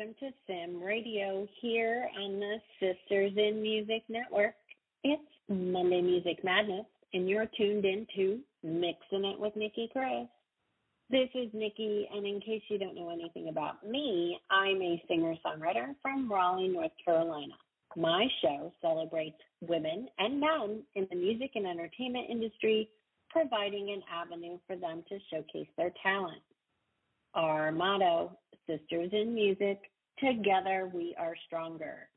Welcome to Sim Radio here on the Sisters in Music Network. It's Monday Music Madness, and you're tuned in to Mixing It with Nicki Kris. This is Nicki, and in case you don't know anything about me, I'm a singer songwriter from Raleigh, North Carolina. My show celebrates women and men in the music and entertainment industry, providing an avenue for them to showcase their talent. Our motto, Sisters in Music, Together We Are Stronger.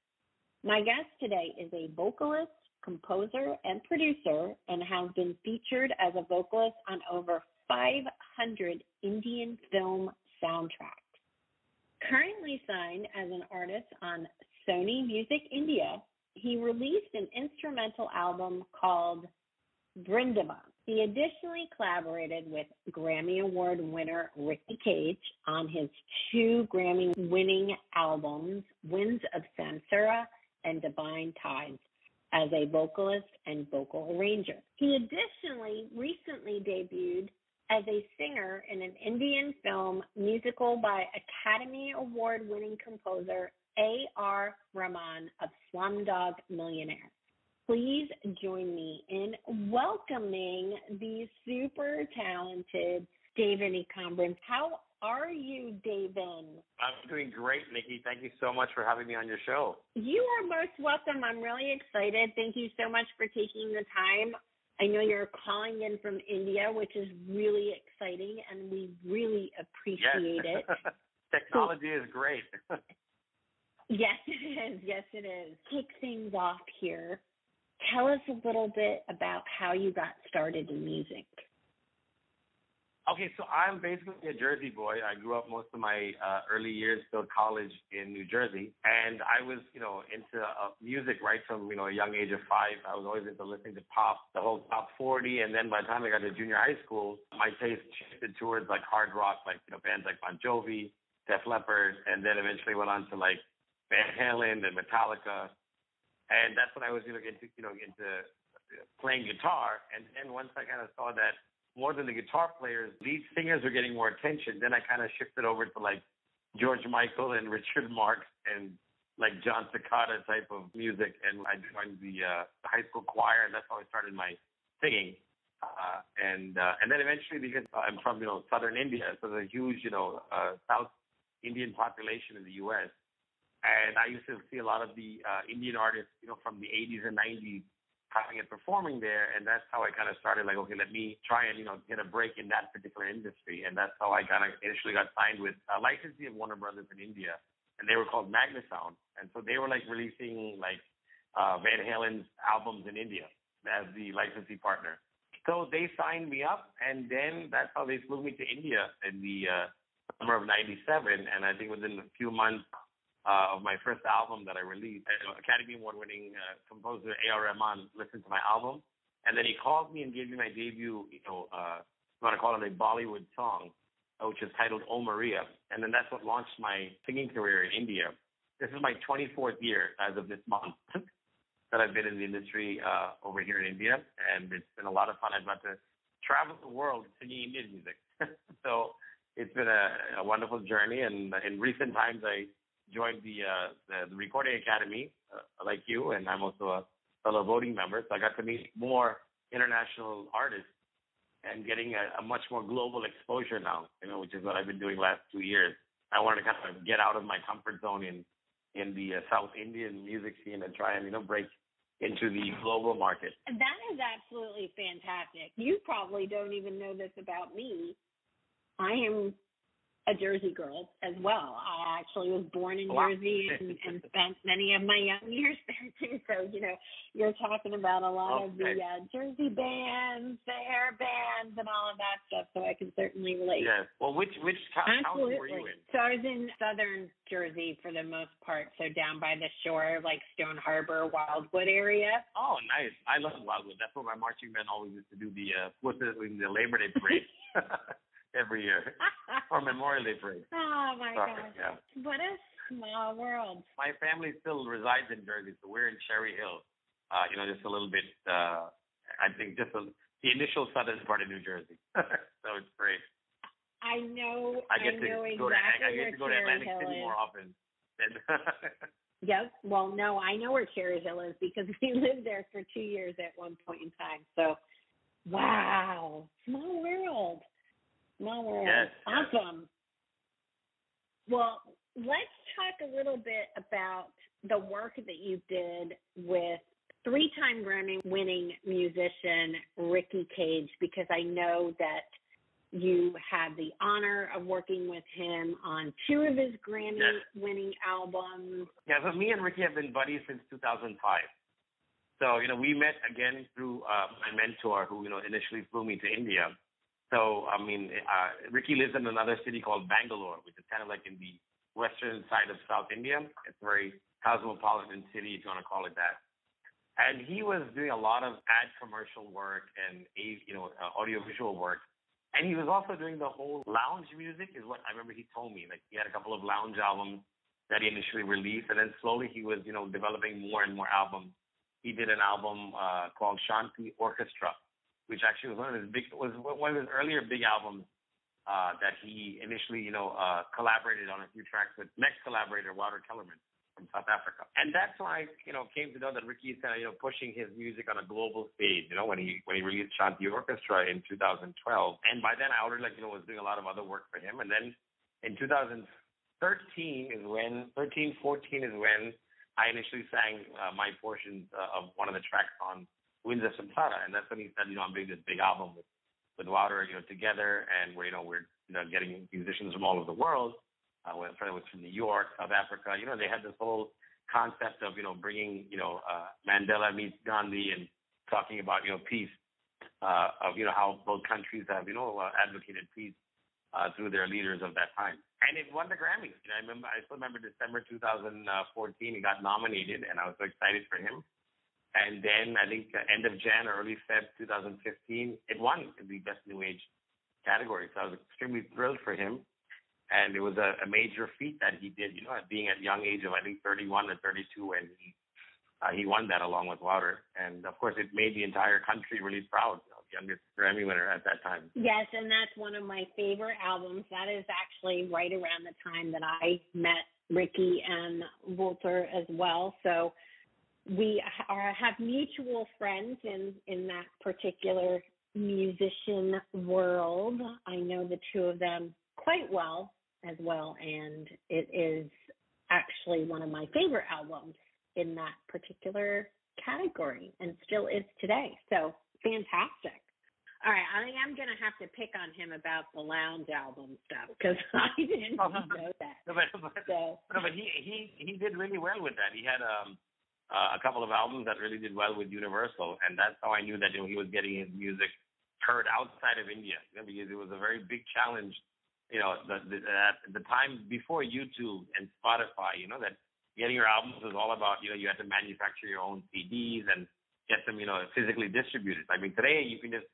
My guest today is a vocalist, composer, and producer, and has been featured as a vocalist on over 500 Indian film soundtracks. Currently signed as an artist on Sony Music India, he released an instrumental album called Vrindavan. He additionally collaborated with Grammy Award winner Ricky Kej on his two Grammy winning albums, Winds of Samsara and Divine Tides, as a vocalist and vocal arranger. He additionally recently debuted as a singer in an Indian film musical by Academy Award winning composer A.R. Rahman of Slumdog Millionaire please join me in welcoming the super talented Devan Ekambaram. How are you, David? I'm doing great, Nicki. Thank you so much for having me on your show. You are most welcome. I'm really excited. Thank you so much for taking the time. I know you're calling in from India, which is really exciting, and we really appreciate yes. it. Technology so, is great. yes, it is. Yes, it is. Kick things off here tell us a little bit about how you got started in music. Okay, so I'm basically a Jersey boy. I grew up most of my uh, early years till college in New Jersey, and I was, you know, into uh, music right from you know a young age of five. I was always into listening to pop, the whole top 40, and then by the time I got to junior high school, my taste shifted towards like hard rock, like you know bands like Bon Jovi, Def Leppard, and then eventually went on to like Van Halen and Metallica and that's when I was you know into you know into playing guitar. And then once I kind of saw that more than the guitar players, lead singers were getting more attention, then I kind of shifted over to like George Michael and Richard Marx and like Jon Secada type of music, and I joined the uh, the high school choir, and that's how I started my singing. Uh, and uh, and then eventually, because I'm from you know southern India, so there's a huge you know uh, South Indian population in the U.S. And I used to see a lot of the uh, Indian artists, you know, from the 80s and 90s having it performing there. And that's how I kind of started like, okay, let me try and, you know, get a break in that particular industry. And that's how I kind of initially got signed with a licensee of Warner Brothers in India. And they were called Magnasound. And so they were like releasing like uh, Van Halen's albums in India as the licensee partner. So they signed me up, and then that's how they flew me to India in the uh, summer of '97. And I think within a few months, uh, of my first album that I released. Academy Award winning uh, composer A.R. Rahman listened to my album, and then he called me and gave me my debut, you know, uh, you want to call it a Bollywood song, uh, which is titled Oh Maria. And then that's what launched my singing career in India. This is my 24th year as of this month that I've been in the industry uh, over here in India, and it's been a lot of fun. I've got to travel the world singing Indian music. so it's been a, a wonderful journey, and in recent times I joined the uh, the, the Recording Academy, uh, like you, and I'm also a fellow voting member. So I got to meet more international artists and getting a, a much more global exposure now. You know, which is what I've been doing last two years. I wanted to kind of get out of my comfort zone in in the uh, South Indian music scene and try and you know break into the global market. That is absolutely fantastic. You probably don't even know this about me. I am a Jersey girl as well. I actually was born in wow. Jersey and, and spent many of my young years there too. So you know, you're talking about a lot okay. of the uh, Jersey bands, the hair bands, and all of that stuff. So I can certainly relate. Yes. Well, which which Absolutely. were you in? So I was in southern Jersey for the most part. So down by the shore, like Stone Harbor, Wildwood area. Oh, nice. I love Wildwood. That's where my marching men always used to do the uh, what's it, the Labor Day parade. every year for Memorial Day parade. Oh my god! Yeah. What a small world. My family still resides in Jersey, so we're in Cherry Hill. Uh, you know, just a little bit. Uh, I think just a, the initial southern part of New Jersey. so it's great. I know. I get to know go exactly to I get to go to Atlantic Hill City is. more often. Than Yep. Well, no, I know where Cherry Hill is because we lived there for two years at one point in time. So, wow, small world, world. Yes, yes. awesome. Well, let's talk a little bit about the work that you did with three-time Grammy-winning musician Ricky Kej because I know that you had the honor of working with him on two of his Grammy-winning albums. Yeah, so me and Ricky have been buddies since 2005. So you know, we met again through uh, my mentor, who you know initially flew me to India. So I mean, uh, Ricky lives in another city called Bangalore, which is kind of like in the western side of South India. It's a very cosmopolitan city, if you want to call it that. And he was doing a lot of ad commercial work and you know uh, audiovisual work and he was also doing the whole lounge music, is what I remember he told me. Like he had a couple of lounge albums that he initially released, and then slowly he was, you know, developing more and more albums. He did an album uh, called Shanti Orchestra, which actually was one of his big was one of his earlier big albums uh, that he initially, you know, uh, collaborated on a few tracks with next collaborator Wouter Kellerman from South Africa. And that's why I, you know, came to know that Ricky is kind of, you know, pushing his music on a global stage, you know, when he when he released Shanti Orchestra in 2012. And by then I already like, you know, was doing a lot of other work for him. And then in 2013 is when 13, 14 is when I initially sang uh, my portions uh, of one of the tracks on Winds of Samsara. And that's when he said, you know, I'm doing this big album with with Wouter, you know, together and we're, you know, we're you know, getting musicians from all over the world uh, when friend was from New York, South Africa. You know, they had this whole concept of you know bringing you know uh, Mandela meets Gandhi and talking about you know peace, uh, of you know how both countries have you know uh, advocated peace uh, through their leaders of that time. And it won the Grammys. You know, I remember I still remember December 2014. He got nominated, and I was so excited for him. And then I think uh, end of Jan, early Feb 2015, it won the Best New Age category. So I was extremely thrilled for him and it was a, a major feat that he did. You know, at being at young age of I think 31 or 32 when he uh, he won that along with Wouter, and of course it made the entire country really proud. You know, the youngest Grammy winner at that time. Yes, and that's one of my favorite albums. That is actually right around the time that I met Ricky and Walter as well. So we are, have mutual friends in in that particular musician world. I know the two of them quite well as well, and it is actually one of my favorite albums in that particular category and still is today. So fantastic. All right, I I'm gonna have to pick on him about the lounge album stuff because I didn't oh, know that. No, but, but, so, no, but he he he did really well with that. He had um uh, a couple of albums that really did well with Universal, and that's how I knew that you know he was getting his music heard outside of India. You know, because it was a very big challenge you know, the, the at the time before YouTube and Spotify, you know, that getting your albums was all about, you know, you had to manufacture your own CDs and get them, you know, physically distributed. I mean, today you can just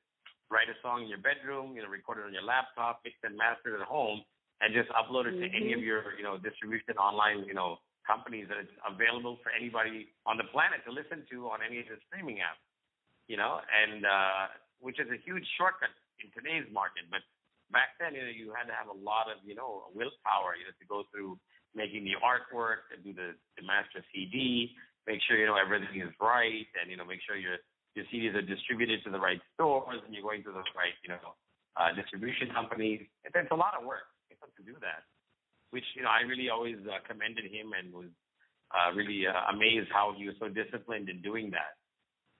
write a song in your bedroom, you know, record it on your laptop, mix and master it at home, and just upload it mm-hmm. to any of your, you know, distribution online, you know, companies that it's available for anybody on the planet to listen to on any of the streaming apps, you know, and uh, which is a huge shortcut in today's market. But back then, you know, you had to have a lot of, you know, willpower, you know, to go through making the artwork, and do the, the master CD, make sure you know everything is right, and you know, make sure your your CDs are distributed to the right stores, and you're going to the right, you know, uh, distribution companies. It's, it's a lot of work to do that, which you know I really always uh, commended him and was uh, really uh, amazed how he was so disciplined in doing that.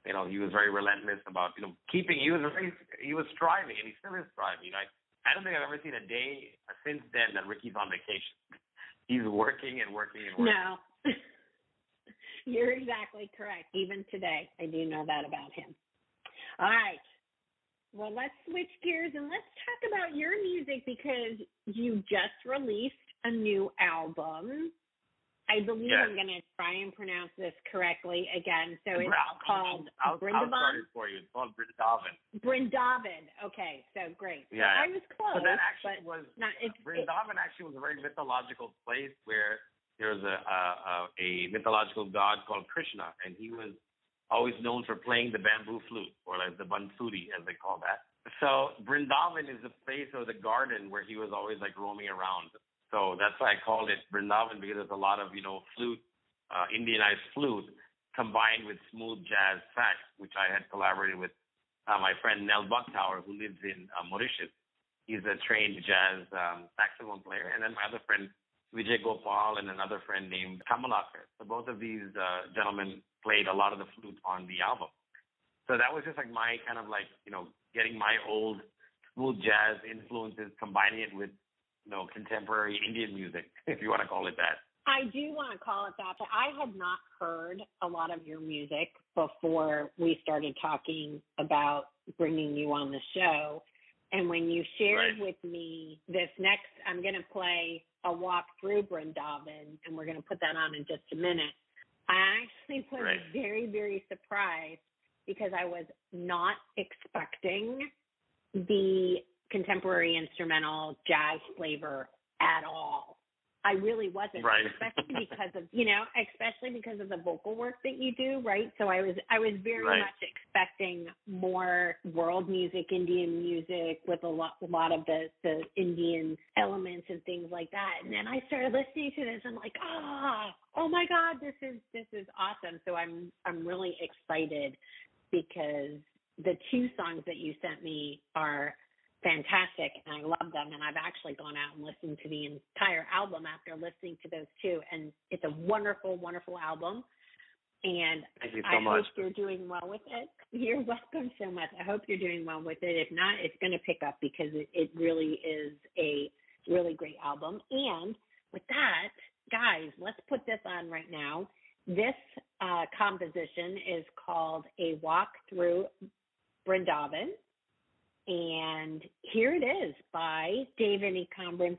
You know, he was very relentless about you know keeping. He was very he was striving, and he still is striving. You know, I, I don't think I've ever seen a day since then that Ricky's on vacation. He's working and working and working. No. You're exactly correct. Even today, I do know that about him. All right. Well, let's switch gears and let's talk about your music because you just released a new album. I believe Yes. I'm going to try and pronounce this correctly again. So it's I'll, called I'll, I'll, I'll Brindavan. start it for you. It's called Brindavan. Brindavan. Okay, so great. So Yeah. I was close, So that actually was not. It's, it, actually was a very mythological place where there was a, a a a mythological god called Krishna, and he was always known for playing the bamboo flute, or like the bansuri as they call that. So Brindavan is the place or the garden where he was always like roaming around. So that's why I called it Brindavan because there's a lot of you know flute, uh, Indianized flute combined with smooth jazz sax, which I had collaborated with uh, my friend Nell Bucktower, who lives in uh, Mauritius. He's a trained jazz um, saxophone player, and then my other friend Vijay Gopal and another friend named Kamalakar. So both of these uh, gentlemen played a lot of the flute on the album. So that was just like my kind of like you know getting my old smooth jazz influences, combining it with know contemporary Indian music, if you want to call it that. I do want to call it that, but I had not heard a lot of your music before we started talking about bringing you on the show. And when you shared right. with me this next, I'm going to play a walk through Brindavan, and we're going to put that on in just a minute. I actually was right. very, very surprised because I was not expecting the contemporary instrumental jazz flavor at all. I really wasn't, right. especially because of you know, especially because of the vocal work that you do, right? So I was I was very right. much expecting more world music, Indian music with a lot a lot of the the Indian elements and things like that. And then I started listening to this, and I'm like, ah, oh my God, this is this is awesome. So I'm I'm really excited because the two songs that you sent me are fantastic and I love them and I've actually gone out and listened to the entire album after listening to those two and it's a wonderful wonderful album and Thank you so I much. hope you're doing well with it. You're welcome so much. I hope you're doing well with it. If not, it's going to pick up because it, it really is a really great album. And with that, guys, let's put this on right now. This uh, composition is called A Walk Through Brindavan and here it is by Devan Ekambaram.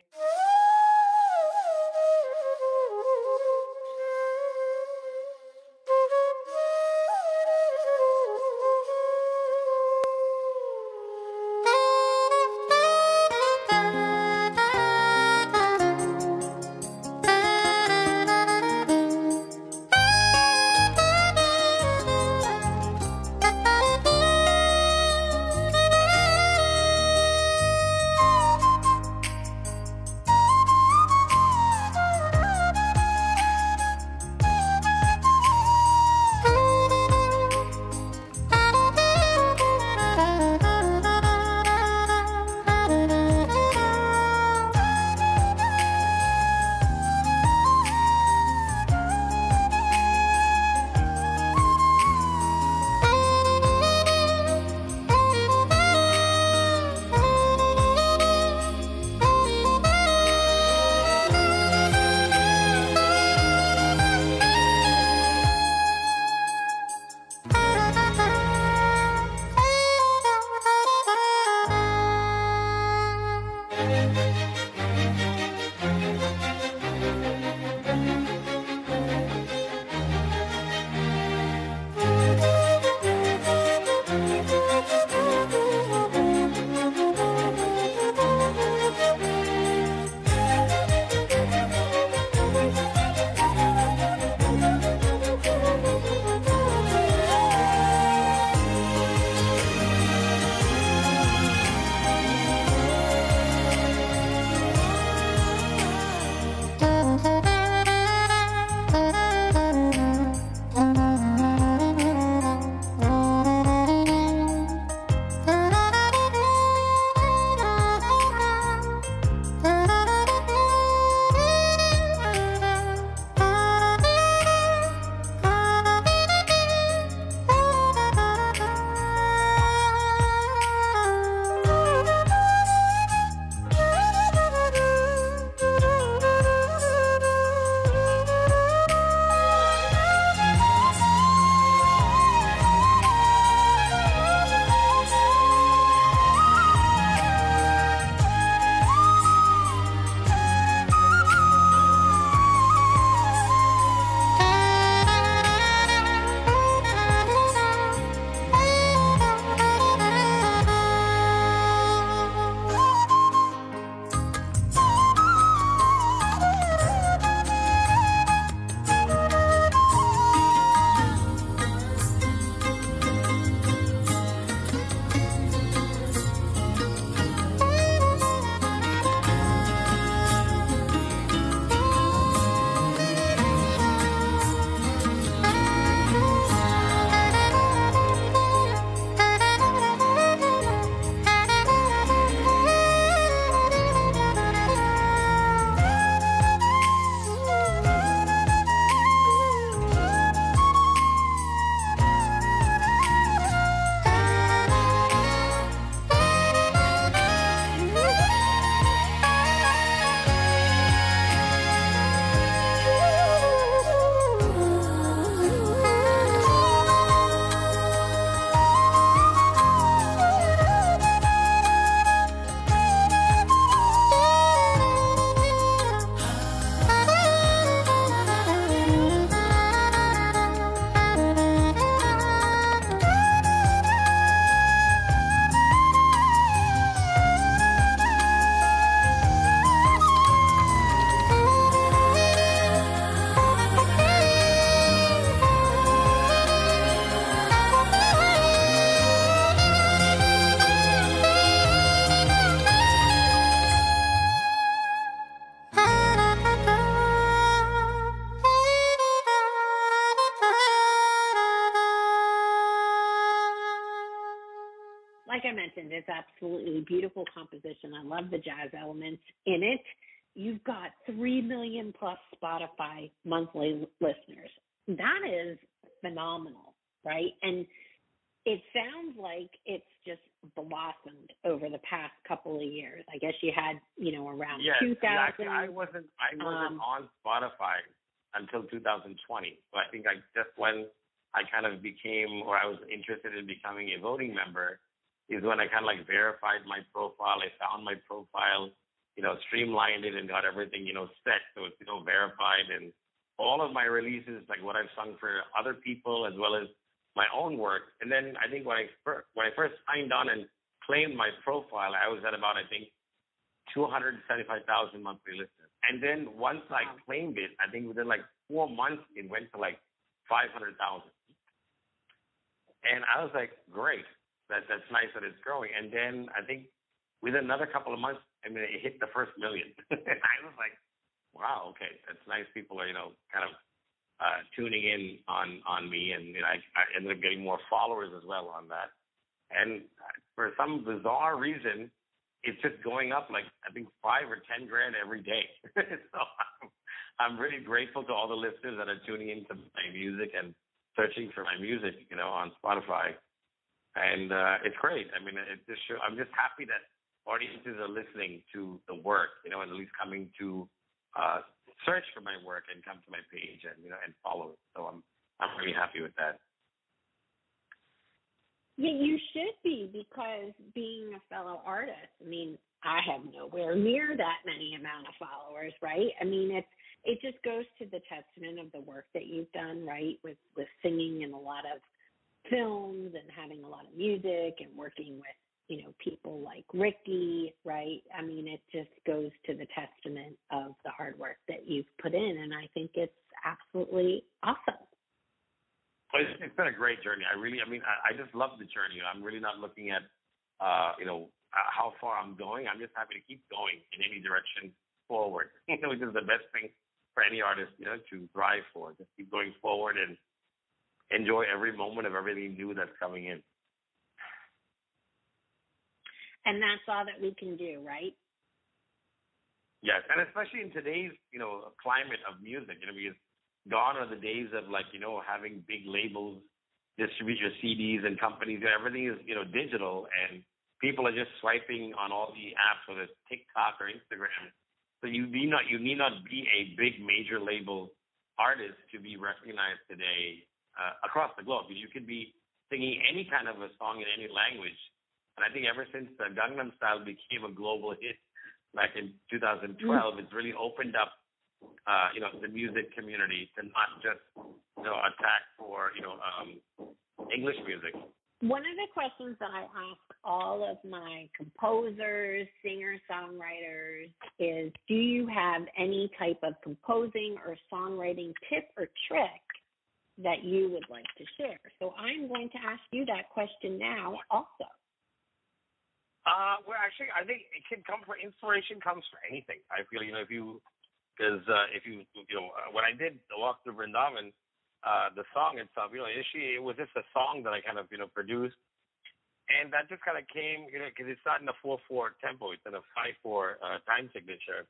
Beautiful composition. I love the jazz elements in it. You've got 3 million plus Spotify monthly listeners. That is phenomenal, right? And it sounds like it's just blossomed over the past couple of years. I guess you had, you know, around yes, 2000. Actually, I wasn't I wasn't um, on Spotify until 2020. So I think I just when I kind of became or I was interested in becoming a voting member is when I kind of like verified my profile. I found my profile, you know, streamlined it and got everything, you know, set so it's you know verified and all of my releases, like what I've sung for other people as well as my own work. And then I think when I first, when I first signed on and claimed my profile, I was at about I think 275,000 monthly listeners. And then once. I claimed it, I think within like four months it went to like 500,000. And I was like, great, that that's nice that it's growing. And then I think within another couple of months, I mean, it hit the first million. and I was like, wow, okay, that's nice. People are you know kind of uh, tuning in on on me, and you know, I, I ended up getting more followers as well on that. And for some bizarre reason, it's just going up like I think five or ten grand every day. so I'm, I'm really grateful to all the listeners that are tuning into my music and searching for my music, you know, on Spotify. And uh, it's great. I mean, it just show, I'm just happy that audiences are listening to the work, you know, and at least coming to uh, search for my work and come to my page and you know and follow it. So I'm I'm really happy with that. Yeah, you should be because being a fellow artist, I mean, I have nowhere near that many amount of followers, right? I mean, it's it just goes to the testament of the work that you've done, right, with with singing and a lot of films and having a lot of music and working with you know, people like Ricky, right? I mean, it just goes to the testament of the hard work that you've put in, and I think it's absolutely awesome. It's, it's been a great journey. I really, I mean, I, I just love the journey. I'm really not looking at, uh, you know, uh, how far I'm going. I'm just happy to keep going in any direction forward, which is the best thing for any artist, you know, to thrive for. Just keep going forward and enjoy every moment of everything new that's coming in and that's all that we can do, right? Yes, and especially in today's you know climate of music, you know, because gone are the days of like you know having big labels distribute your CDs and companies. Everything is you know digital, and people are just swiping on all the apps, whether it's TikTok or Instagram. So you need not you need not be a big major label artist to be recognized today uh, across the globe. You could be singing any kind of a song in any language and I think ever since the Gangnam Style became a global hit back in 2012, mm. it's really opened up, uh, you know, the music community to not just, you know, attack for, you know, um, English music. One of the questions that I ask all of my composers, singer songwriters is do you have any type of composing or songwriting tip or trick that you would like to share? So I'm going to ask you that question now also. Uh, well, actually, I think it can come for inspiration comes for anything. I feel you know if you because uh, if you you know uh, when I did the walk to Vrindavan, uh, the song itself, you know, initially it was just a song that I kind of you know produced, and that just kind of came you know because it's not in a four four tempo, it's in a five four uh, time signature,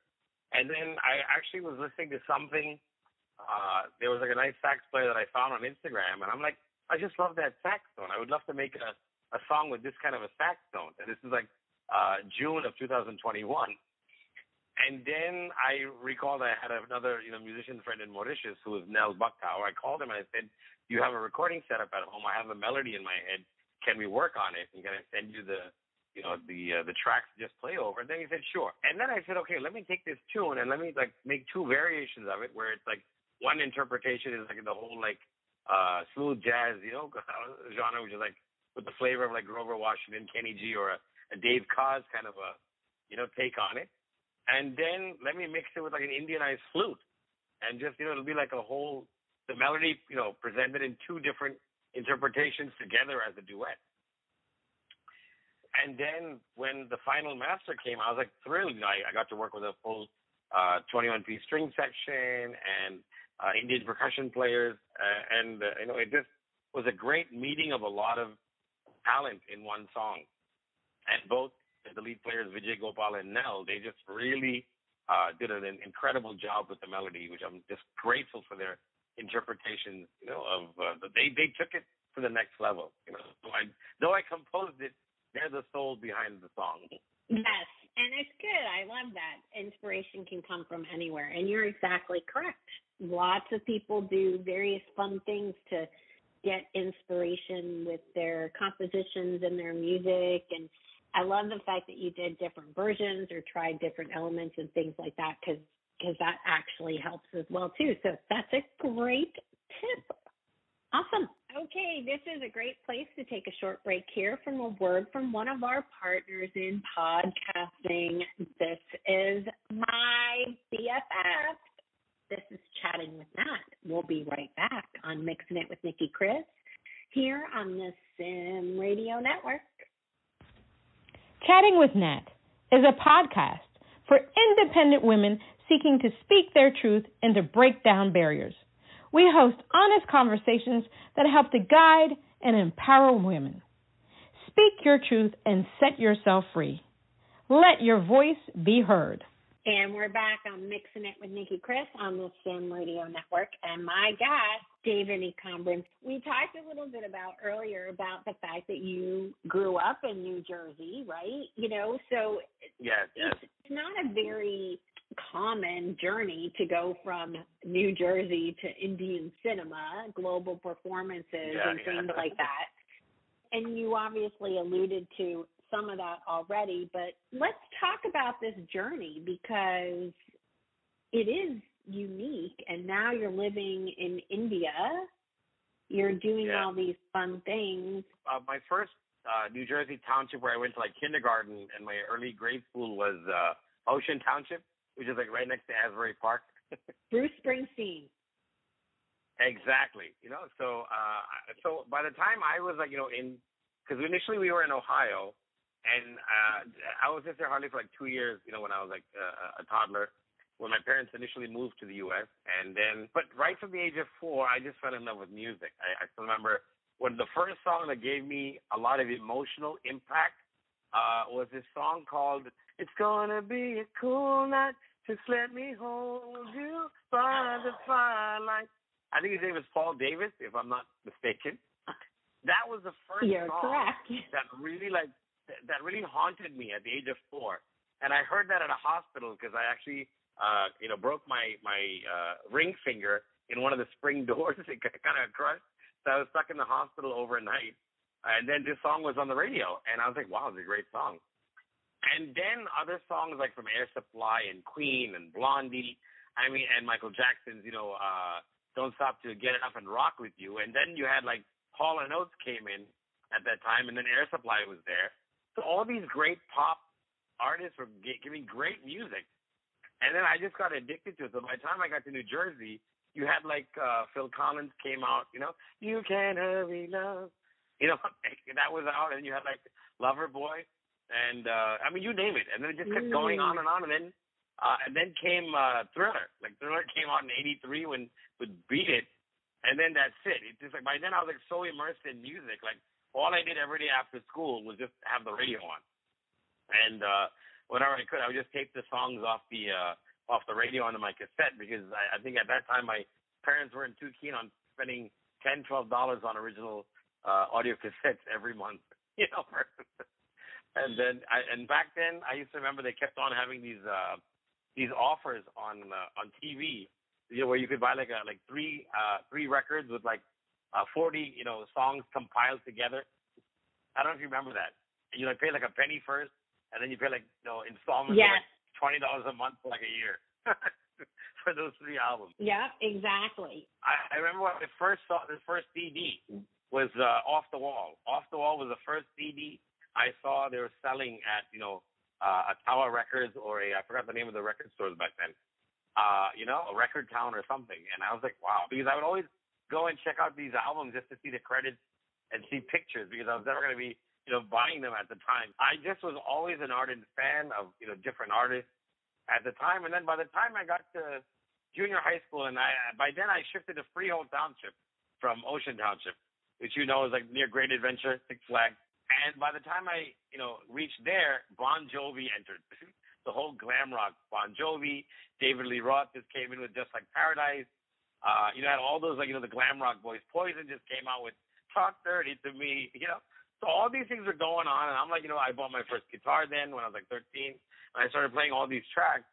and then I actually was listening to something. Uh, there was like a nice sax player that I found on Instagram, and I'm like, I just love that saxophone. I would love to make a a song with this kind of a saxophone. And this is like uh, June of 2021. And then I recalled I had another, you know, musician friend in Mauritius who was Nell Bucktower. I called him and I said, "Do you have a recording set up at home? I have a melody in my head. Can we work on it? And can I send you the, you know, the uh, the tracks just play over?" And then he said, "Sure." And then I said, "Okay, let me take this tune and let me like make two variations of it where it's like one interpretation is like the whole like uh smooth jazz, you know, genre, which is like with the flavor of like Grover Washington, Kenny G, or a, a Dave Koz kind of a you know take on it, and then let me mix it with like an Indianized flute, and just you know it'll be like a whole the melody you know presented in two different interpretations together as a duet. And then when the final master came, I was like thrilled. You know, I, I got to work with a full uh, 21 piece string section and uh, Indian percussion players, uh, and uh, you know it just was a great meeting of a lot of talent in one song. and both the lead players Vijay Gopal and Nell, they just really uh, did an incredible job with the melody, which I'm just grateful for their interpretation. You know, of uh, they they took it to the next level. You know, so I, though I composed it, they're the soul behind the song. Yes, and it's good. I love that. Inspiration can come from anywhere, and you're exactly correct. Lots of people do various fun things to get inspiration with their compositions and their music and I love the fact that you did different versions or tried different elements and things like that because because that actually helps as well too. So that's a great tip. Awesome. Okay, this is a great place to take a short break here from a word from one of our partners in podcasting. This is my BFF. This is Chatting with Nat. We'll be right back on Mixing It with Nicki Kris here on the Sim Radio Network. Chatting with Nat is a podcast for independent women seeking to speak their truth and to break down barriers. We host honest conversations that help to guide and empower women. Speak your truth and set yourself free. Let your voice be heard. And we're back on Mixing It with Nicki Kris on the Sim Radio Network. And my guest, David E. Combrin. We talked a little bit about earlier about the fact that you grew up in New Jersey, right? You know, so yes, yes. it's not a very common journey to go from New Jersey to Indian cinema, global performances, yeah, and yeah. things like that. And you obviously alluded to some of that already, but let's talk about this journey because it is unique and now you're living in India. You're doing yeah. all these fun things. Uh, my first uh, New Jersey township where I went to like kindergarten and my early grade school was uh, Ocean Township, which is like right next to Asbury Park. Bruce Springsteen. Exactly. You know, so uh so by the time I was like, you know, in because initially we were in Ohio, and uh I was just there hardly for like two years. You know, when I was like uh, a toddler, when my parents initially moved to the U.S. And then, but right from the age of four, I just fell in love with music. I, I still remember when the first song that gave me a lot of emotional impact uh was this song called "It's Gonna Be a Cool Night." Just let me hold you by the firelight. I think his name is Paul Davis, if I'm not mistaken. That was the first You're song correct. that really like that really haunted me at the age of four. And I heard that at a hospital because I actually, uh, you know, broke my my uh, ring finger in one of the spring doors. It kind of crushed, so I was stuck in the hospital overnight. And then this song was on the radio, and I was like, "Wow, it's a great song." And then other songs like from Air Supply and Queen and Blondie, I mean, and Michael Jackson's, you know, uh, "Don't Stop to Get Up and Rock with You." And then you had like Hall and Oates came in at that time, and then Air Supply was there. So all these great pop artists were g- giving great music, and then I just got addicted to it. So by the time I got to New Jersey, you had like uh, Phil Collins came out, you know, "You Can't Hurry Love," you know, that was out, and you had like Loverboy, and uh, I mean, you name it, and then it just kept going on and on, and then uh, and then came uh, Thriller. Like Thriller came out in '83 when with Beat It, and then that's it. It's just like by then I was like so immersed in music, like all I did every day after school was just have the radio on, and uh, whenever I could, I would just tape the songs off the uh, off the radio onto my cassette because I, I think at that time my parents weren't too keen on spending ten, twelve dollars on original uh, audio cassettes every month, you know. and then, I, and back then, I used to remember they kept on having these uh, these offers on uh, on TV, you know, where you could buy like a like three uh, three records with like uh, 40, you know, songs compiled together. I don't know if you remember that. You like pay like a penny first, and then you pay like you know installments Yes. like twenty dollars a month for like a year for those three albums. Yeah, exactly. I, I remember when I first saw the first CD was uh, Off the Wall. Off the Wall was the first CD I saw they were selling at you know uh, a Tower Records or a I forgot the name of the record stores back then. Uh, you know, a Record Town or something, and I was like, wow, because I would always go and check out these albums just to see the credits and see pictures because I was never going to be, you know, buying them at the time. I just was always an ardent fan of, you know, different artists at the time. And then by the time I got to junior high school and I, by then I shifted to Freehold Township from Ocean Township, which you know is like near Great Adventure, Six Flags. And by the time I, you know, reached there, Bon Jovi entered. the whole glam rock, Bon Jovi, David Lee Roth just came in with Just Like Paradise. Uh, you know, had all those like you know the glam rock boys. Poison just came out with Talk Dirty to Me. You know, so all these things are going on, and I'm like, you know, I bought my first guitar then when I was like 13, and I started playing all these tracks.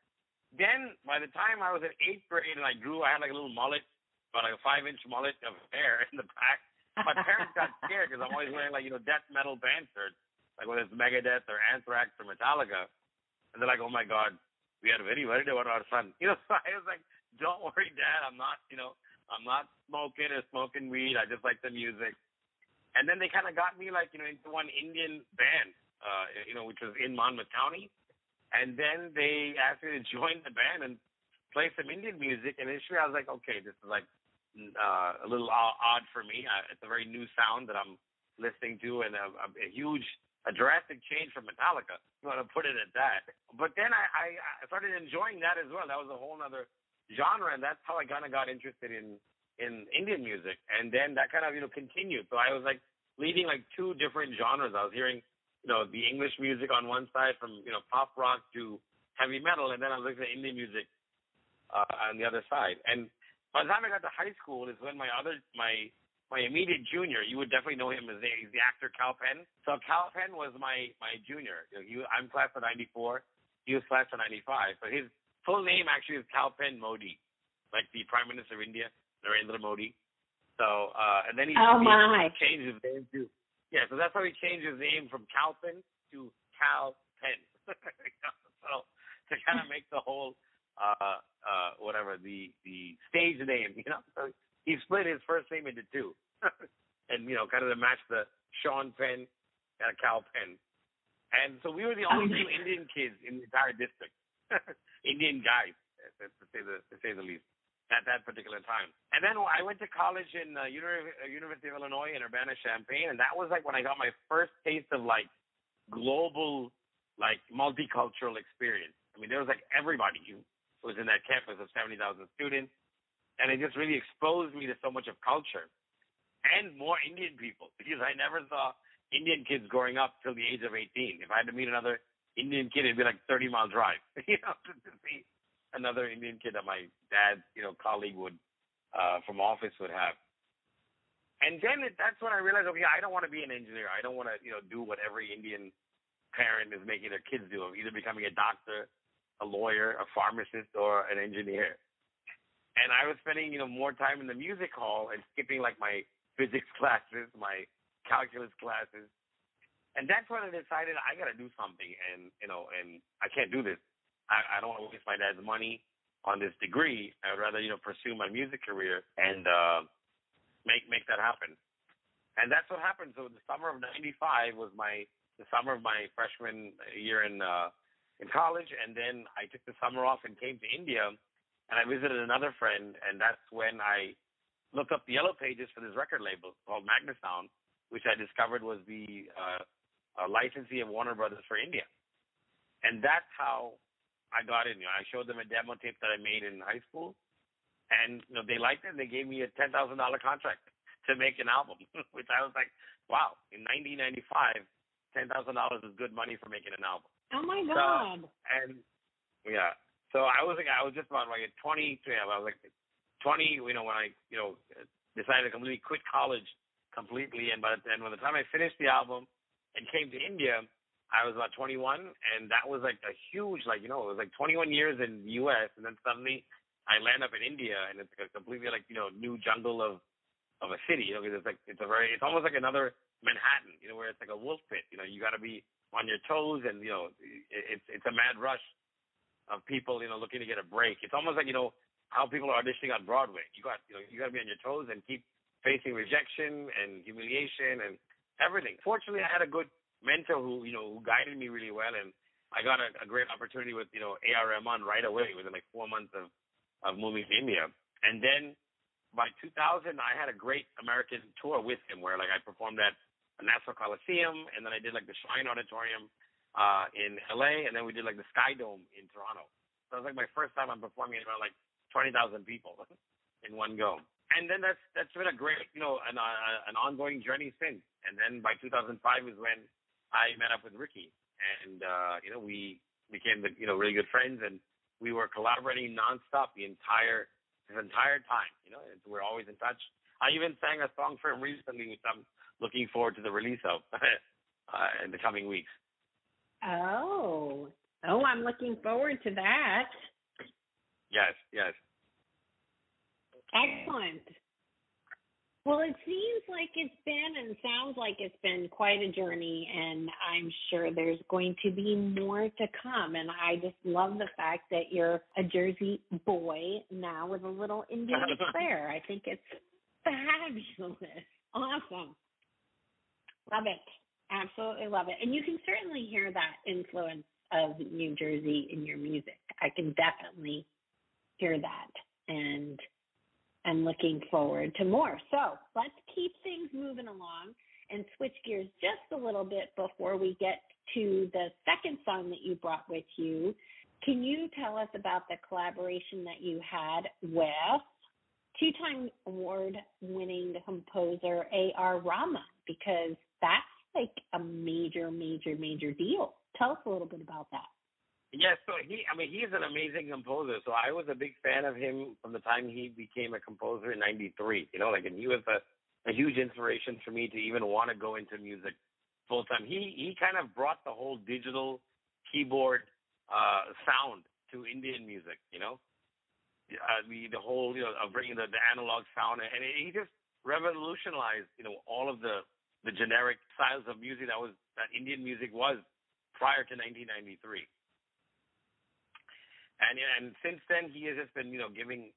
Then by the time I was in eighth grade and I grew, I had like a little mullet, about like a five inch mullet of hair in the back. My parents got scared because I'm always wearing like you know death metal band shirts, like whether it's Megadeth or Anthrax or Metallica, and they're like, oh my god, we are very worried about our son. You know, so I was like, don't worry, Dad. I'm not, you know, I'm not smoking or smoking weed. I just like the music. And then they kind of got me like, you know, into one Indian band, uh, you know, which was in Monmouth County. And then they asked me to join the band and play some Indian music. And initially I was like, okay, this is like uh, a little odd for me. Uh, it's a very new sound that I'm listening to and a, a, a huge, a drastic change from Metallica. You want to put it at that. But then I, I, I started enjoying that as well. That was a whole other genre, and that's how I kind of got interested in in Indian music. And then that kind of you know continued. So I was like leading like two different genres. I was hearing you know the English music on one side, from you know pop rock to heavy metal, and then I was listening to Indian music uh, on the other side. And by the time I got to high school, is when my other my my immediate junior, you would definitely know him as the, he's the actor Kal Penn. So Kal Penn was my my junior. You know, he, I'm class of '94. He was class of '95. But his full name actually is Kalpen Modi, like the Prime Minister of India, Narendra Modi. So, uh, and then he, oh he changed his name to, yeah, so that's how he changed his name from Kalpen to Kal Penn. so, to kind of make the whole, uh, uh, whatever, the, the stage name, you know, so he split his first name into two. and, you know, kind of to match the Sean Penn and Kal Penn. And so we were the only two Indian kids in the entire district. Indian guys, to say the to say the least, at that particular time. And then I went to college in uh, uh University of Illinois in Urbana Champaign, and that was like when I got my first taste of like global, like multicultural experience. I mean, there was like everybody who was in that campus of seventy thousand students, and it just really exposed me to so much of culture and more Indian people because I never saw Indian kids growing up till the age of 18. If I had to meet another Indian kid, it'd be like 30 mile drive, you know, to, see another Indian kid that my dad's, you know, colleague would, uh, from office would have. And then it, that's when I realized, okay, I don't want to be an engineer. I don't want to, you know, do what every Indian parent is making their kids do, of either becoming a doctor, a lawyer, a pharmacist, or an engineer. And I was spending, you know, more time in the music hall and skipping like my physics classes, my calculus classes, and that's when I decided I got to do something, and you know, and I can't do this. I, I don't want to waste my dad's money on this degree. I would rather you know pursue my music career and uh, make make that happen. And that's what happened. So the summer of '95 was my the summer of my freshman year in uh, in college, and then I took the summer off and came to India, and I visited another friend, and that's when I looked up the yellow pages for this record label called Magnasound, which I discovered was the uh, a licensee of Warner Brothers for India. And that's how I got in. You know, I showed them a demo tape that I made in high school, and you know they liked it. and They gave me a ten thousand dollar contract to make an album, which I was like, wow. In 1995, ten thousand dollars is good money for making an album. Oh my god! So, and yeah, so I was like, I was just about like 20. Yeah, I was like 20. You know, when I you know decided to completely quit college completely, and by the, and by the time I finished the album and came to India, I was about 21, and that was like a huge, like you know, it was like 21 years in the U.S. and then suddenly I land up in India, and it's a completely like you know new jungle of of a city. You know, because it's like it's a very, it's almost like another Manhattan. You know, where it's like a wolf pit. You know, you got to be on your toes, and you know, it's it's a mad rush of people, you know, looking to get a break. It's almost like you know how people are auditioning on Broadway. You got you know you got to be on your toes and keep facing rejection and humiliation and everything. Fortunately, I had a good mentor who you know who guided me really well, and I got a, a great opportunity with you know A.R. Rahman right away within like four months of of moving to India, and then by 2000 I had a great American tour with him where like I performed at Nassau Coliseum, and then I did like the Shrine Auditorium uh in LA, and then we did like the Sky Dome in Toronto. So it was like my first time I'm performing in front like 20,000 people in one go. and then that's that's been a great, you know, an uh, an ongoing journey since. And then by 2005 is when I met up with Ricky, and uh, you know we became the, you know really good friends, and we were collaborating nonstop the entire this entire time. You know, we're always in touch. I even sang a song for him recently, which I'm looking forward to the release of uh, in the coming weeks. Oh, oh, I'm looking forward to that. Yes, yes. Excellent. Well, it seems like it's been and sounds like it's been quite a journey, and I'm sure there's going to be more to come. And I just love the fact that you're a Jersey boy now with a little Indian flair. I think it's fabulous. Awesome. Love it. Absolutely love it. And you can certainly hear that influence of New Jersey in your music. I can definitely hear that. And I'm looking forward to more. So let's keep things moving along and switch gears just a little bit before we get to the second song that you brought with you. Can you tell us about the collaboration that you had with two time award winning composer A.R. Rahman? Because that's like a major, major, major deal. Tell us a little bit about that. Yes, so he, I mean, he's an amazing composer. So I was a big fan of him from the time he became a composer in '93. You know, like, and he was a, a huge inspiration for me to even want to go into music full time. He he kind of brought the whole digital keyboard uh sound to Indian music. You know, uh, the the whole you know of bringing the, the analog sound, and he just revolutionized you know all of the the generic styles of music that was that Indian music was prior to 1993. And and since then, he has just been you know giving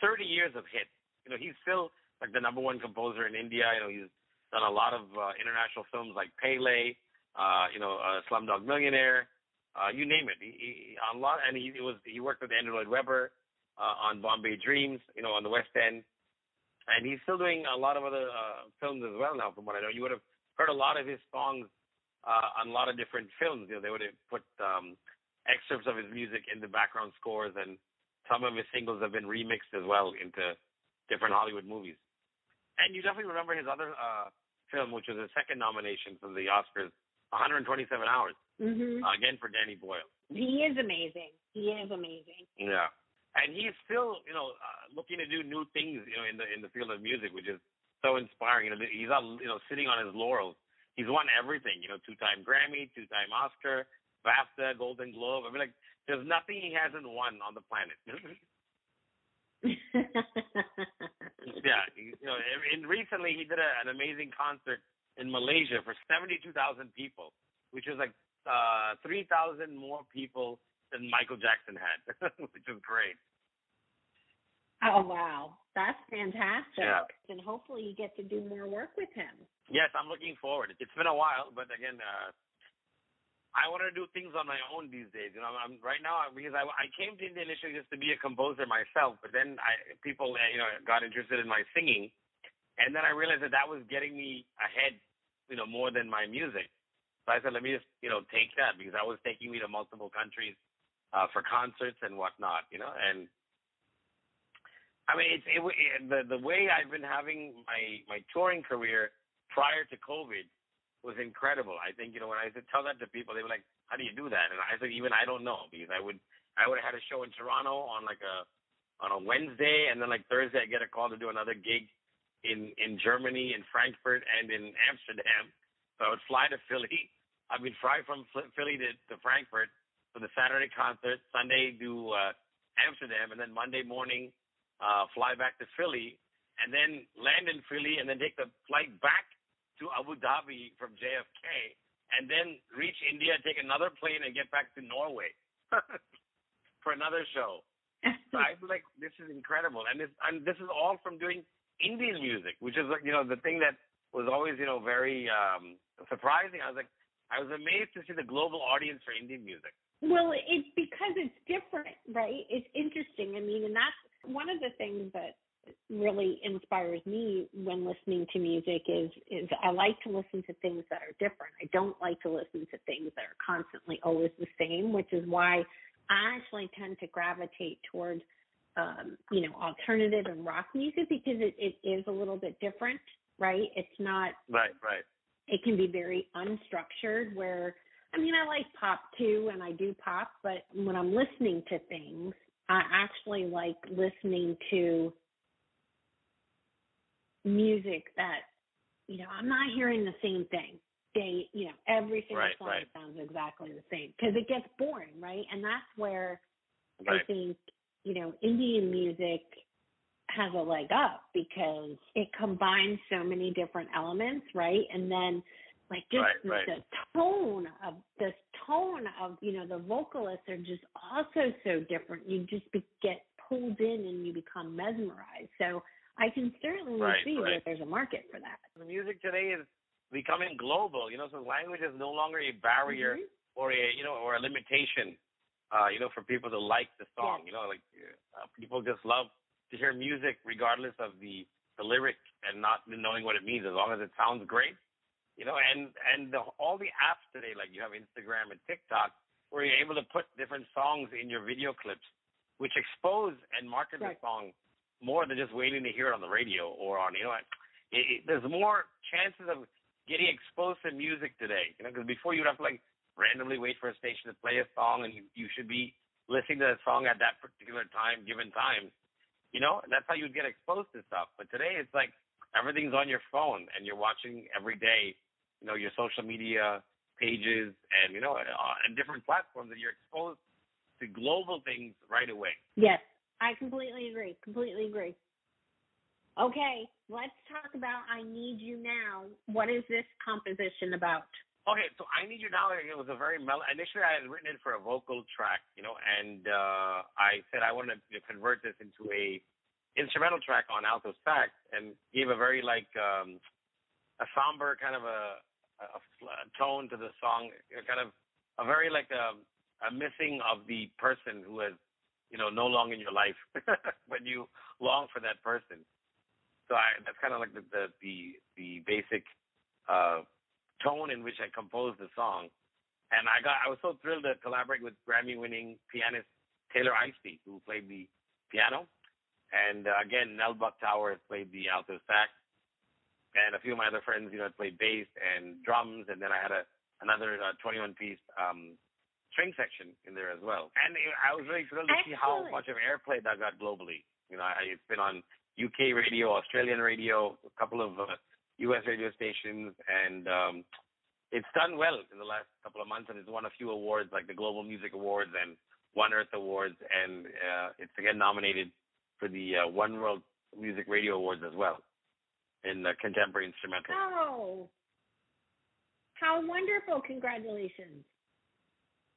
30 years of hits. You know, he's still like the number one composer in India. You know, he's done a lot of uh, international films like Pele, uh, you know, uh, Slumdog Millionaire, uh, you name it. He, he a lot, and he was he worked with Andrew Lloyd Webber uh, on Bombay Dreams, you know, on the West End, and he's still doing a lot of other uh, films as well now. From what I know, you would have heard a lot of his songs uh, on a lot of different films. You know, they would have put um, excerpts of his music in the background scores, and some of his singles have been remixed as well into different Hollywood movies. And you definitely remember his other uh, film, which was his second nomination for the Oscars, 127 Hours, mm-hmm. uh, again for Danny Boyle. He is amazing. He is amazing. Yeah, and he's still, you know, uh, looking to do new things, you know, in the in the field of music, which is so inspiring. You know, he's not, you know, sitting on his laurels. He's won everything, you know, two-time Grammy, two-time Oscar, BAFTA, Golden Globe. I mean, like, there's nothing he hasn't won on the planet. yeah, you know, and recently he did a, an amazing concert in Malaysia for 72,000 people, which is like uh 3,000 more people than Michael Jackson had, which is great. Oh wow, that's fantastic! Yeah. And hopefully you get to do more work with him. Yes, I'm looking forward. It's been a while, but again, uh, I want to do things on my own these days. You know, I'm right now because I I came to India initially just to be a composer myself, but then I people uh, you know got interested in my singing, and then I realized that that was getting me ahead, you know, more than my music. So I said, let me just you know take that because that was taking me to multiple countries uh, for concerts and whatnot. You know, and I mean it's it, it the the way I've been having my my touring career prior to COVID was incredible. I think you know when I said tell that to people, they were like, "How do you do that?" And I said, "Even I don't know because I would I would have had a show in Toronto on like a on a Wednesday, and then like Thursday I get a call to do another gig in in Germany, in Frankfurt, and in Amsterdam. So I would fly to Philly. I mean, fly from Philly to, to Frankfurt for the Saturday concert, Sunday do uh, Amsterdam, and then Monday morning uh, fly back to Philly, and then land in Philly, and then take the flight back to Abu Dhabi from JFK and then reach India, take another plane, and get back to Norway for another show. so I was like, this is incredible, and this and this is all from doing Indian music, which is you know the thing that was always you know very um surprising. I was like, I was amazed to see the global audience for Indian music. Well, it's because it's different, right? It's interesting. I mean, and that's one of the things that really inspires me when listening to music is is I like to listen to things that are different. I don't like to listen to things that are constantly always the same, which is why I actually tend to gravitate towards um, you know, alternative and rock music because it, it is a little bit different, right? It's not right, right. It can be very unstructured. Where I mean, I like pop too, and I do pop, but when I'm listening to things, I actually like listening to music that you know I'm not hearing the same thing. They, you know, every single right, song right. sounds exactly the same because it gets boring, right? And that's where right. I think you know Indian music has a leg up because it combines so many different elements, right? And then like just right, the, right. the tone of the tone of you know the vocalists are just also so different. You just be, get pulled in and you become mesmerized. So I can certainly right, see right. that there's a market for that. The music today is becoming global. You know, so language is no longer a barrier mm-hmm. or a you know or a limitation. Uh, you know, for people to like the song. Yes. You know, like uh, people just love to hear music regardless of the the lyric and not knowing what it means, as long as it sounds great. You know, and and the, all the apps today, like you have Instagram and TikTok, where you're able to put different songs in your video clips, which expose and market right. the song more than just waiting to hear it on the radio or on you know. It, it, there's more chances of getting exposed to music today. You know, because before you'd have to like randomly wait for a station to play a song, and you, you should be listening to that song at that particular time, given time. You know, that's how you'd get exposed to stuff. But today, it's like everything's on your phone, and you're watching every day. You know, your social media pages, and you know, uh, and different platforms, that you're exposed to global things right away. Yes, I completely agree. Completely agree. Okay, let's talk about I Need You Now. What is this composition about? Okay, so I Need You Now, it was a very mel. Initially, I had written it for a vocal track, you know, and uh, I said I wanted to convert this into a instrumental track on alto sax, and gave a very like um, a somber kind of a, a, a tone to the song, kind of a very like a, a missing of the person who is, you know, no longer in your life, but you long for that person. So I, that's kind of like the the the, the basic uh, tone in which I composed the song, and I got I was so thrilled to collaborate with Grammy-winning pianist Taylor Eigsti, who played the piano, and uh, again Nell Bucktower has played the alto sax, and a few of my other friends, you know, played bass and drums, and then I had a another uh, 21 piece um, string section in there as well. And I was really thrilled to see how much of airplay that got globally. You know, I, it's been on UK radio, Australian radio, a couple of uh, US radio stations, and um, it's done well in the last couple of months, and it's won a few awards like the Global Music Awards and One Earth Awards, and uh, it's again nominated for the uh, One World Music Radio Awards as well in the contemporary instrumental. Oh, how wonderful! Congratulations.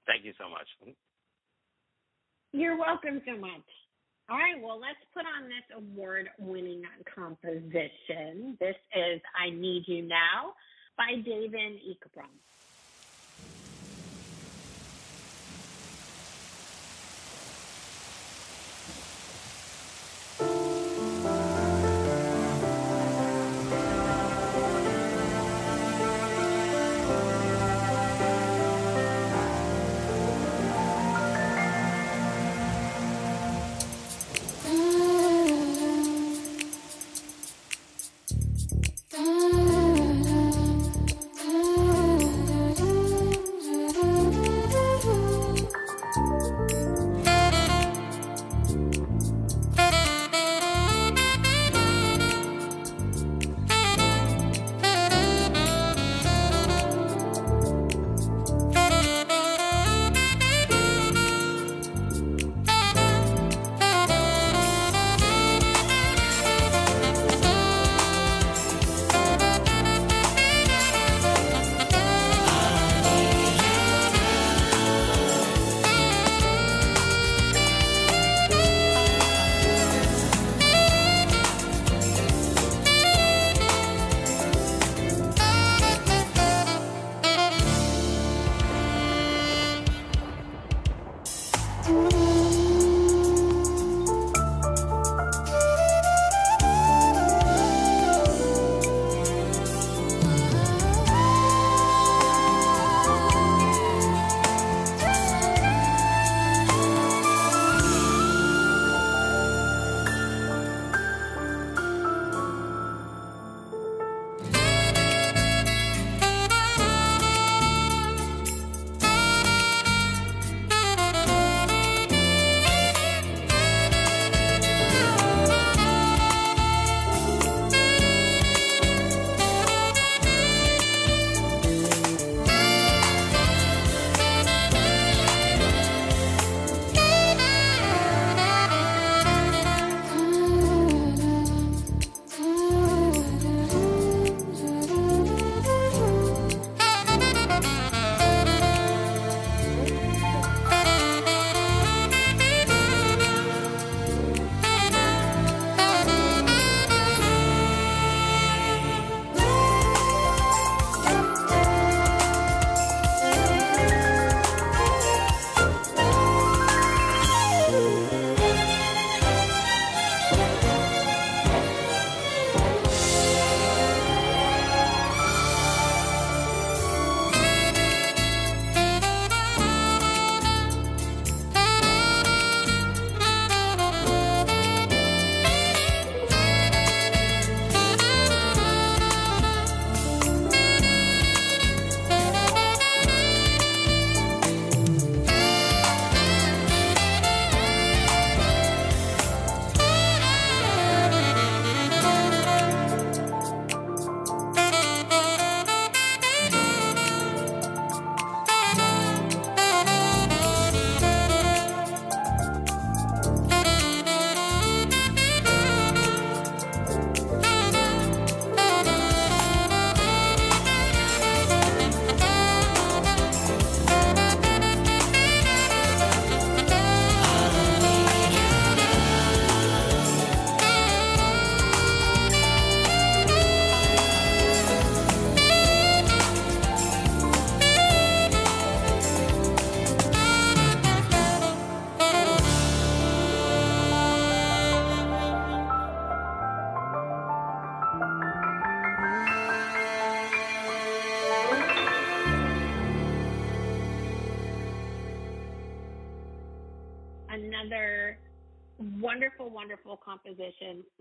Thank you so much. Mm-hmm. You're welcome so much. All right, well, let's put on this award winning composition. This is I Need You Now by Devan Ekambaram.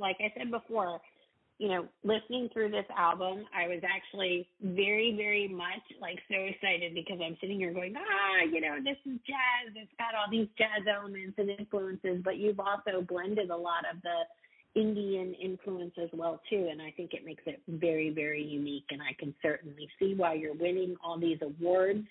Like I said before, you know, listening through this album, I was actually very, very much like so excited because I'm sitting here going, ah, you know, this is jazz. It's got all these jazz elements and influences, but you've also blended a lot of the Indian influence as well too, and I think it makes it very, very unique. And I can certainly see why you're winning all these awards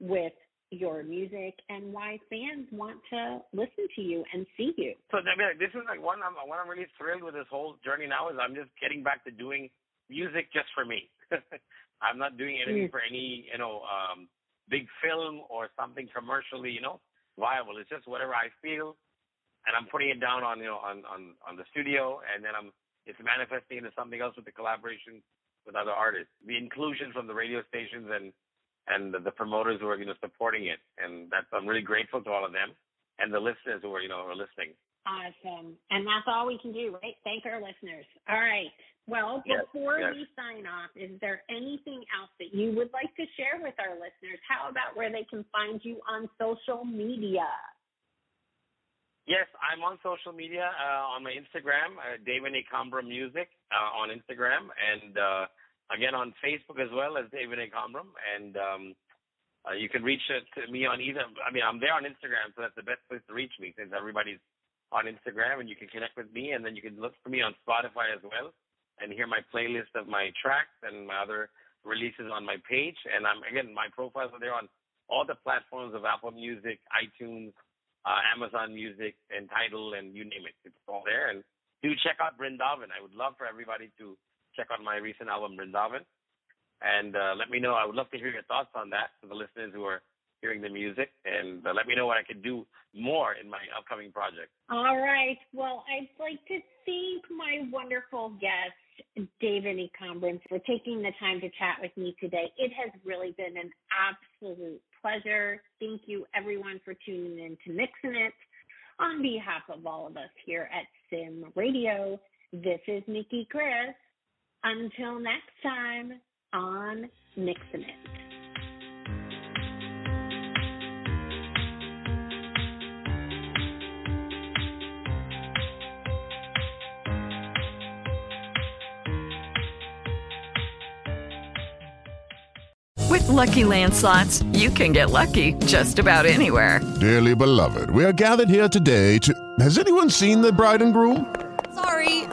with your music and why fans want to listen to you and see you. So I mean, this is like one I'm one I'm really thrilled with this whole journey now is I'm just getting back to doing music just for me. I'm not doing anything mm. for any you know um big film or something commercially you know viable. It's just whatever I feel, and I'm putting it down on you know on on on the studio, and then I'm it's manifesting into something else with the collaboration with other artists, the inclusion from the radio stations and and the, the promoters who are, you know, supporting it. And that's, I'm really grateful to all of them and the listeners who are, you know, are listening. Awesome. And that's all we can do, right? Thank our listeners. All right. Well, yes, before yes. we sign off, is there anything else that you would like to share with our listeners? How about where they can find you on social media? Yes, I'm on social media uh, on my Instagram, uh, Devan Ekambaram Music uh, on Instagram, and uh, again on Facebook as well as Devan Ekambaram, and um, uh, you can reach it me on either. I mean, I'm there on Instagram, so that's the best place to reach me since everybody's on Instagram, and you can connect with me, and then you can look for me on Spotify as well, and hear my playlist of my tracks and my other releases on my page. And I'm again, my profiles are there on all the platforms of Apple Music, iTunes, uh, Amazon Music, and Tidal, and you name it. It's all there. And do check out Brindavan. I would love for everybody to check out my recent album, Brindavan, and uh, let me know. I would love to hear your thoughts on that for the listeners who are hearing the music, and uh, let me know what I could do more in my upcoming project. All right. Well, I'd like to thank my wonderful guest, Devan Ekambaram, for taking the time to chat with me today. It has really been an absolute pleasure. Thank you, everyone, for tuning in to Mixing It. On behalf of all of us here at Sim Radio, this is Nicki Kris. Until next time on Mixing It. With LuckyLand Slots, you can get lucky just about anywhere. Dearly beloved, we are gathered here today to. Has anyone seen the bride and groom?